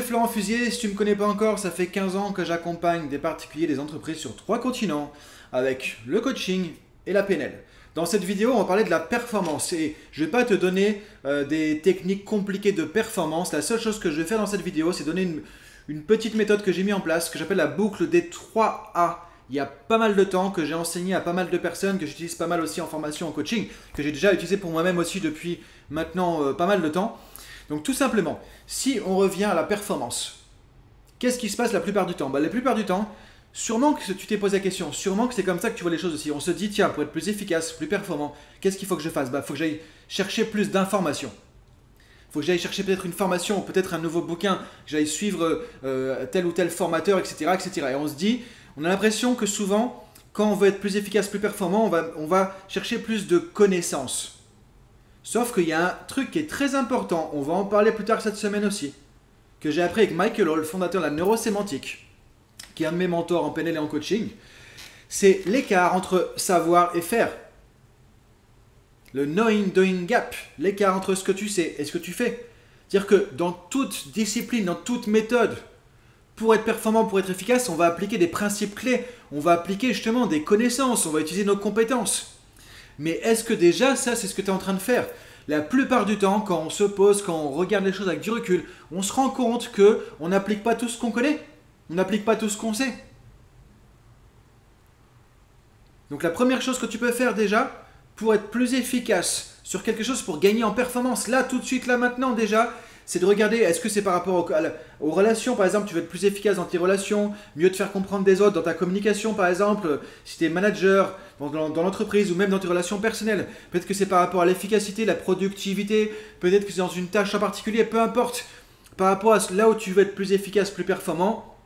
c'est Florent Fusier. Si tu ne me connais pas encore, ça fait 15 ans que j'accompagne des particuliers, des entreprises sur trois continents avec le coaching et la PNL. Dans cette vidéo, on va parler de la performance et je ne vais pas te donner euh, des techniques compliquées de performance. La seule chose que je vais faire dans cette vidéo, c'est donner une, petite méthode que j'ai mis en place que j'appelle la boucle des 3 A. Il y a pas mal de temps que j'ai enseigné à pas mal de personnes, que j'utilise pas mal aussi en formation, en coaching, que j'ai déjà utilisé pour moi-même aussi depuis maintenant euh, pas mal de temps. Donc tout simplement, si on revient à la performance, qu'est-ce qui se passe la plupart du temps? Bah, La plupart du temps, sûrement que tu t'es posé la question, sûrement que c'est comme ça que tu vois les choses aussi. On se dit, tiens, pour être plus efficace, plus performant, qu'est-ce qu'il faut que je fasse? Il bah, faut que j'aille chercher plus d'informations. Il faut que j'aille chercher peut-être une formation, peut-être un nouveau bouquin, que j'aille suivre euh, tel ou tel formateur, etc., etc. Et on se dit, on a l'impression que souvent, quand on veut être plus efficace, plus performant, on va, on va chercher plus de connaissances. Sauf qu'il y a un truc qui est très important, on va en parler plus tard cette semaine aussi, que j'ai appris avec Michael Hall, fondateur de la neurosémantique, qui est un de mes mentors en PNL et en coaching, c'est l'écart entre savoir et faire. Le knowing doing gap, l'écart entre ce que tu sais et ce que tu fais. C'est-à-dire que dans toute discipline, dans toute méthode, pour être performant, pour être efficace, on va appliquer des principes clés, on va appliquer justement des connaissances, on va utiliser nos compétences. Mais est-ce que déjà ça, c'est ce que tu es en train de faire? La plupart du temps, quand on se pose, quand on regarde les choses avec du recul, on se rend compte que on n'applique pas tout ce qu'on connaît. On n'applique pas tout ce qu'on sait. Donc la première chose que tu peux faire déjà, pour être plus efficace sur quelque chose, pour gagner en performance, là, tout de suite, là, maintenant déjà, c'est de regarder est-ce que c'est par rapport aux, relations, par exemple, tu veux être plus efficace dans tes relations, mieux te faire comprendre des autres dans ta communication, par exemple, si tu es manager dans, l'entreprise ou même dans tes relations personnelles. Peut-être que c'est par rapport à l'efficacité, la productivité, peut-être que c'est dans une tâche en particulier, peu importe. Par rapport à là où tu veux être plus efficace, plus performant,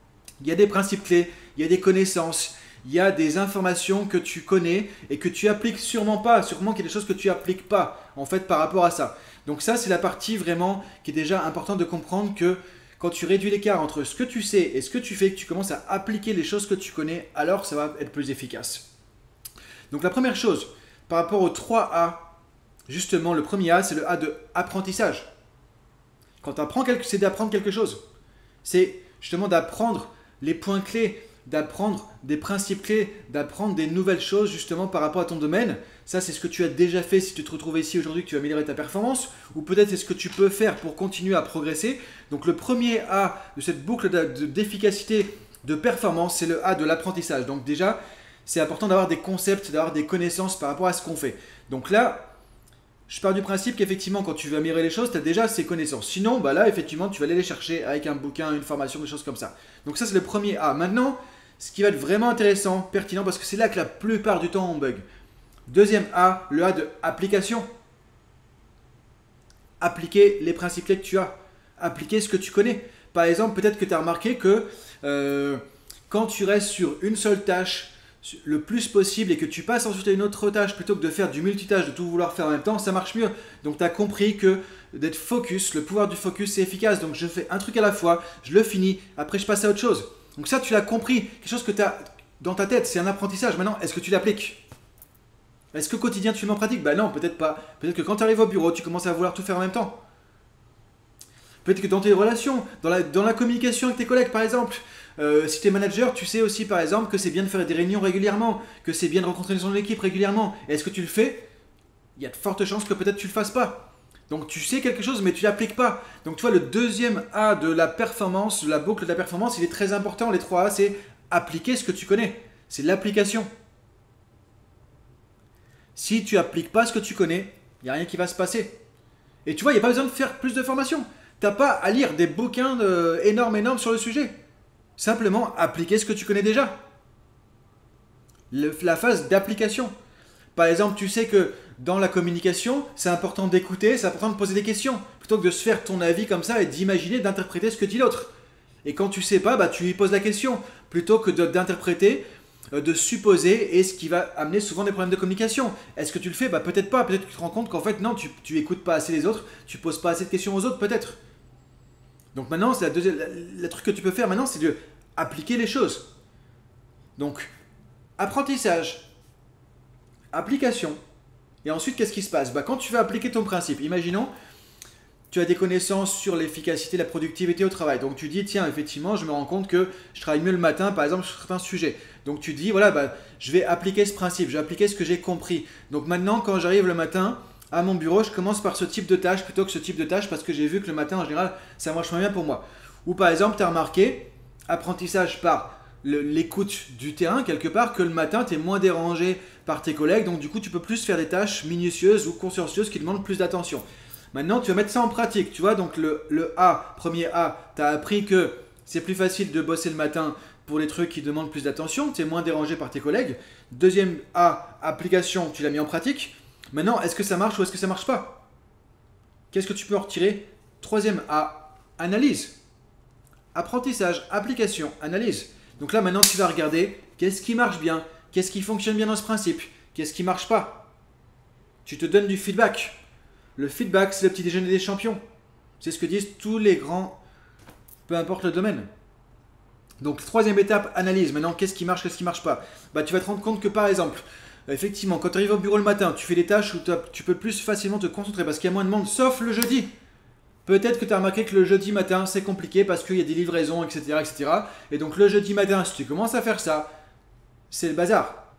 il y a des principes clés, il y a des connaissances, il y a des informations que tu connais et que tu appliques sûrement pas. Sûrement qu'il y a des choses que tu appliques pas en fait par rapport à ça. Donc ça, c'est la partie vraiment qui est déjà importante de comprendre que quand tu réduis l'écart entre ce que tu sais et ce que tu fais, que tu commences à appliquer les choses que tu connais, alors ça va être plus efficace. Donc la première chose, par rapport aux 3 A, justement, le premier A, c'est le A de apprentissage. Quand tu apprends quelque c'est d'apprendre quelque chose. C'est justement d'apprendre les points clés, d'apprendre des principes clés, d'apprendre des nouvelles choses justement par rapport à ton domaine. Ça, c'est ce que tu as déjà fait si tu te retrouves ici aujourd'hui, que tu vas améliorer ta performance, ou peut-être c'est ce que tu peux faire pour continuer à progresser. Donc le premier A de cette boucle d'efficacité, de performance, c'est le A de l'apprentissage. Donc déjà, c'est important d'avoir des concepts, d'avoir des connaissances par rapport à ce qu'on fait. Donc là, je pars du principe qu'effectivement, quand tu veux améliorer les choses, tu as déjà ces connaissances. Sinon, bah là, effectivement, tu vas aller les chercher avec un bouquin, une formation, des choses comme ça. Donc ça, c'est le premier A. Maintenant, ce qui va être vraiment intéressant, pertinent, parce que c'est là que la plupart du temps on bug. Deuxième A, le A de application. Appliquer les principes clés que tu as. Appliquer ce que tu connais. Par exemple, peut-être que tu as remarqué que euh, quand tu restes sur une seule tâche le plus possible et que tu passes ensuite à une autre tâche plutôt que de faire du multitâche, de tout vouloir faire en même temps, ça marche mieux. Donc tu as compris que d'être focus, le pouvoir du focus, c'est efficace. Donc je fais un truc à la fois, je le finis, après je passe à autre chose. Donc ça, tu l'as compris. Quelque chose que tu as dans ta tête, c'est un apprentissage. Maintenant, est-ce que tu l'appliques? Est-ce que quotidien tu le mets Ben non, peut-être pas. Peut-être que quand tu arrives au bureau, tu commences à vouloir tout faire en même temps. Peut-être que dans tes relations, dans la, dans la communication avec tes collègues par exemple, euh, si tu es manager, tu sais aussi par exemple que c'est bien de faire des réunions régulièrement, que c'est bien de rencontrer son équipe régulièrement. Est-ce que tu le fais? Il y a de fortes chances que peut-être tu le fasses pas. Donc tu sais quelque chose mais tu l'appliques pas. Donc tu vois le deuxième A de la performance, de la boucle de la performance, il est très important. Les trois A c'est appliquer ce que tu connais. C'est l'application. Si tu appliques pas ce que tu connais, il n'y a rien qui va se passer. Et tu vois, il n'y a pas besoin de faire plus de formation. Tu n'as pas à lire des bouquins énormes, énormes sur le sujet. Simplement appliquer ce que tu connais déjà. la phase d'application. Par exemple, tu sais que dans la communication, c'est important d'écouter, c'est important de poser des questions, plutôt que de se faire ton avis comme ça et d'imaginer, d'interpréter ce que dit l'autre. Et quand tu sais pas, bah, tu lui poses la question, plutôt que d'interpréter, euh, de supposer, et ce qui va amener souvent des problèmes de communication. Est-ce que tu le fais? Bah peut-être pas, peut-être que tu te rends compte qu'en fait non, tu, tu écoutes pas assez les autres, tu poses pas assez de questions aux autres, peut-être. Donc maintenant, c'est la deuxième, le truc que tu peux faire maintenant, c'est de appliquer les choses. Donc, apprentissage, application, et ensuite, qu'est-ce qui se passe? Bah, Quand tu vas appliquer ton principe, imaginons, tu as des connaissances sur l'efficacité, la productivité au travail. Donc tu dis, tiens, effectivement, je me rends compte que je travaille mieux le matin, par exemple, sur certains sujets. Donc tu dis, voilà, bah, je vais appliquer ce principe, je vais appliquer ce que j'ai compris. Donc maintenant, quand j'arrive le matin à mon bureau, je commence par ce type de tâche plutôt que ce type de tâche parce que j'ai vu que le matin, en général, ça marche moins bien pour moi. Ou par exemple, tu as remarqué, apprentissage par l'écoute du terrain quelque part, que le matin, tu es moins dérangé par tes collègues, donc du coup, tu peux plus faire des tâches minutieuses ou consciencieuses qui demandent plus d'attention. Maintenant, tu vas mettre ça en pratique, tu vois. Donc, le, A, premier A, tu as appris que c'est plus facile de bosser le matin pour les trucs qui demandent plus d'attention, tu es moins dérangé par tes collègues. Deuxième A, application, tu l'as mis en pratique. Maintenant, est-ce que ça marche ou est-ce que ça marche pas? Qu'est-ce que tu peux en retirer? Troisième A, analyse. Apprentissage, application, analyse. Donc là, maintenant, tu vas regarder qu'est-ce qui marche bien, qu'est-ce qui fonctionne bien dans ce principe, qu'est-ce qui marche pas. Tu te donnes du feedback. Le feedback, c'est le petit déjeuner des champions. C'est ce que disent tous les grands, peu importe le domaine. Donc, troisième étape, analyse. Maintenant, qu'est-ce qui marche, qu'est-ce qui marche pas bah, Tu vas te rendre compte que, par exemple, effectivement, quand tu arrives au bureau le matin, tu fais des tâches où tu peux plus facilement te concentrer parce qu'il y a moins de monde, sauf le jeudi. Peut-être que tu as remarqué que le jeudi matin, c'est compliqué parce qu'il y a des livraisons, etc., etc. Et donc, le jeudi matin, si tu commences à faire ça, c'est le bazar.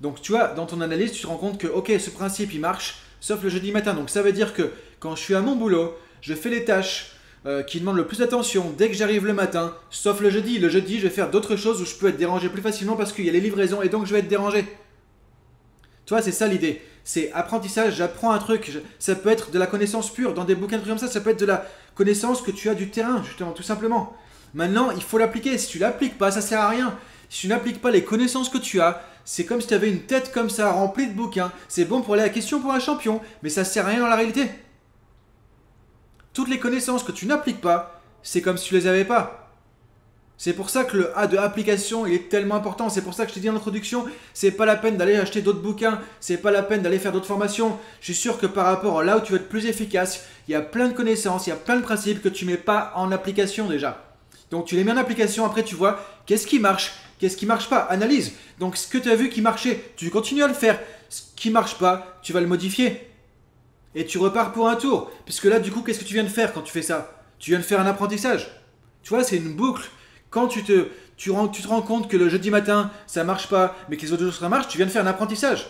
Donc, tu vois, dans ton analyse, tu te rends compte que, ok, ce principe, il marche sauf le jeudi matin. Donc ça veut dire que quand je suis à mon boulot, je fais les tâches euh, qui demandent le plus d'attention dès que j'arrive le matin, sauf le jeudi. Le jeudi, je vais faire d'autres choses où je peux être dérangé plus facilement parce qu'il y a les livraisons et donc je vais être dérangé. Tu vois, c'est ça l'idée. C'est apprentissage, j'apprends un truc. Ça peut être de la connaissance pure. Dans des bouquins comme ça, ça peut être de la connaissance que tu as du terrain, justement, tout simplement. Maintenant, il faut l'appliquer. Si tu l'appliques pas, ça sert à rien. Si tu n'appliques pas les connaissances que tu as, c'est comme si tu avais une tête comme ça remplie de bouquins. C'est bon pour aller à la question pour un champion, mais ça sert à rien dans la réalité. Toutes les connaissances que tu n'appliques pas, c'est comme si tu les avais pas. C'est pour ça que le A de application est tellement important. C'est pour ça que je t'ai dit en introduction, c'est pas la peine d'aller acheter d'autres bouquins, c'est pas la peine d'aller faire d'autres formations. Je suis sûr que par rapport à là où tu veux être plus efficace, il y a plein de connaissances, il y a plein de principes que tu mets pas en application déjà. Donc tu les mets en application, après tu vois qu'est-ce qui marche, Qu'est-ce qui marche pas Analyse. Donc ce que tu as vu qui marchait, tu continues à le faire. Ce qui marche pas, tu vas le modifier. Et tu repars pour un tour. Puisque là, du coup, qu'est-ce que tu viens de faire quand tu fais ça? Tu viens de faire un apprentissage. Tu vois, c'est une boucle. Quand tu te, tu, tu te rends compte que le jeudi matin, ça marche pas, mais que les autres jours, ça marche, tu viens de faire un apprentissage.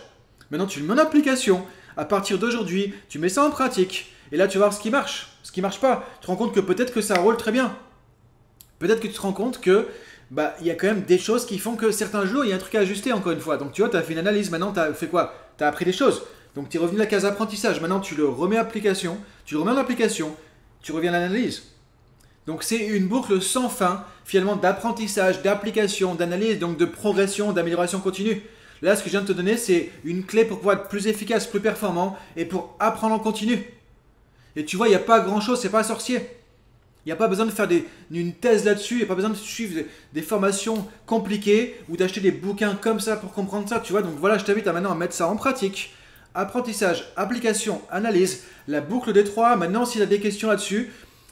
Maintenant, tu le mets en application. À partir d'aujourd'hui, tu mets ça en pratique. Et là, tu vas voir ce qui marche, ce qui marche pas. Tu te rends compte que peut-être que ça roule très bien. Peut-être que tu te rends compte que bah y a quand même des choses qui font que certains jours, il y a un truc à ajuster encore une fois. Donc tu vois, tu as fait une analyse, maintenant tu as fait quoi? Tu as appris des choses. Donc tu es revenu à la case apprentissage, maintenant tu le remets en application, tu le remets en application, tu reviens à l'analyse. Donc c'est une boucle sans fin finalement d'apprentissage, d'application, d'analyse, donc de progression, d'amélioration continue. Là, ce que je viens de te donner, c'est une clé pour pouvoir être plus efficace, plus performant et pour apprendre en continu. Et tu vois, il n'y a pas grand-chose, c'est pas sorcier. Il n'y a pas besoin de faire une thèse là-dessus, il n'y a pas besoin de suivre des, formations compliquées ou d'acheter des bouquins comme ça pour comprendre ça, tu vois. Donc voilà, je t'invite à maintenant à mettre ça en pratique. Apprentissage, application, analyse, la boucle des trois. Maintenant, s'il y a des questions là-dessus,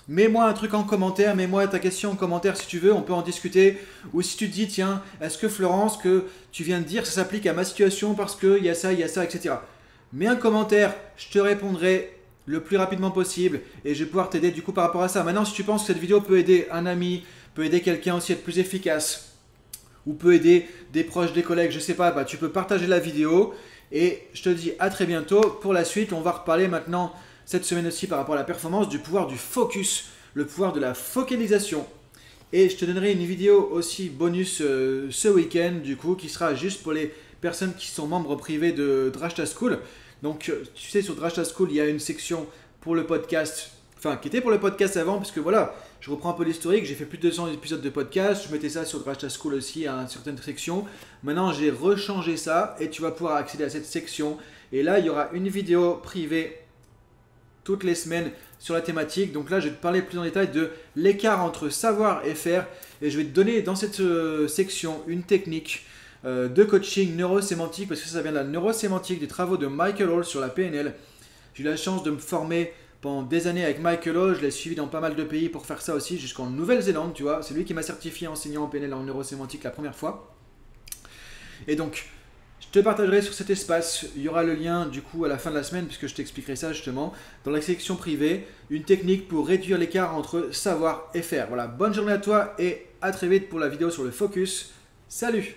mets-moi un truc en commentaire, mets-moi ta question en commentaire si tu veux, on peut en discuter. Ou si tu te dis, tiens, est-ce que Florence, que tu viens de dire, ça s'applique à ma situation parce qu'il y a ça, il y a ça, etc. Mets un commentaire, je te répondrai le plus rapidement possible et je vais pouvoir t'aider du coup par rapport à ça. Maintenant, si tu penses que cette vidéo peut aider un ami, peut aider quelqu'un aussi à être plus efficace ou peut aider des proches, des collègues, je sais pas, bah, tu peux partager la vidéo et je te dis à très bientôt pour la suite. On va reparler maintenant cette semaine aussi par rapport à la performance du pouvoir du focus, le pouvoir de la focalisation. Et je te donnerai une vidéo aussi bonus euh, ce week-end du coup qui sera juste pour les personnes qui sont membres privés de Drashta School. Donc, euh, tu sais, sur Drashta School, il y a une section pour le podcast, enfin, qui était pour le podcast avant, parce que voilà, je reprends un peu l'historique, j'ai fait plus de 200 épisodes de podcast, je mettais ça sur Drashta School aussi à une certaine section. Maintenant, j'ai rechangé ça et tu vas pouvoir accéder à cette section. Et là, il y aura une vidéo privée toutes les semaines sur la thématique. Donc là, je vais te parler plus en détail de l'écart entre savoir et faire. Et je vais te donner dans cette euh, section une technique euh, de coaching neurosémantique, parce que ça vient de la neurosémantique des travaux de Michael Hall sur la PNL. J'ai eu la chance de me former pendant des années avec Michael Hall, je l'ai suivi dans pas mal de pays pour faire ça aussi, jusqu'en Nouvelle-Zélande, tu vois. C'est lui qui m'a certifié enseignant en PNL en neurosémantique la première fois. Et donc, Je te partagerai sur cet espace, il y aura le lien du coup à la fin de la semaine puisque je t'expliquerai ça justement dans la section privée, une technique pour réduire l'écart entre savoir et faire. Voilà, bonne journée à toi et à très vite pour la vidéo sur le focus. Salut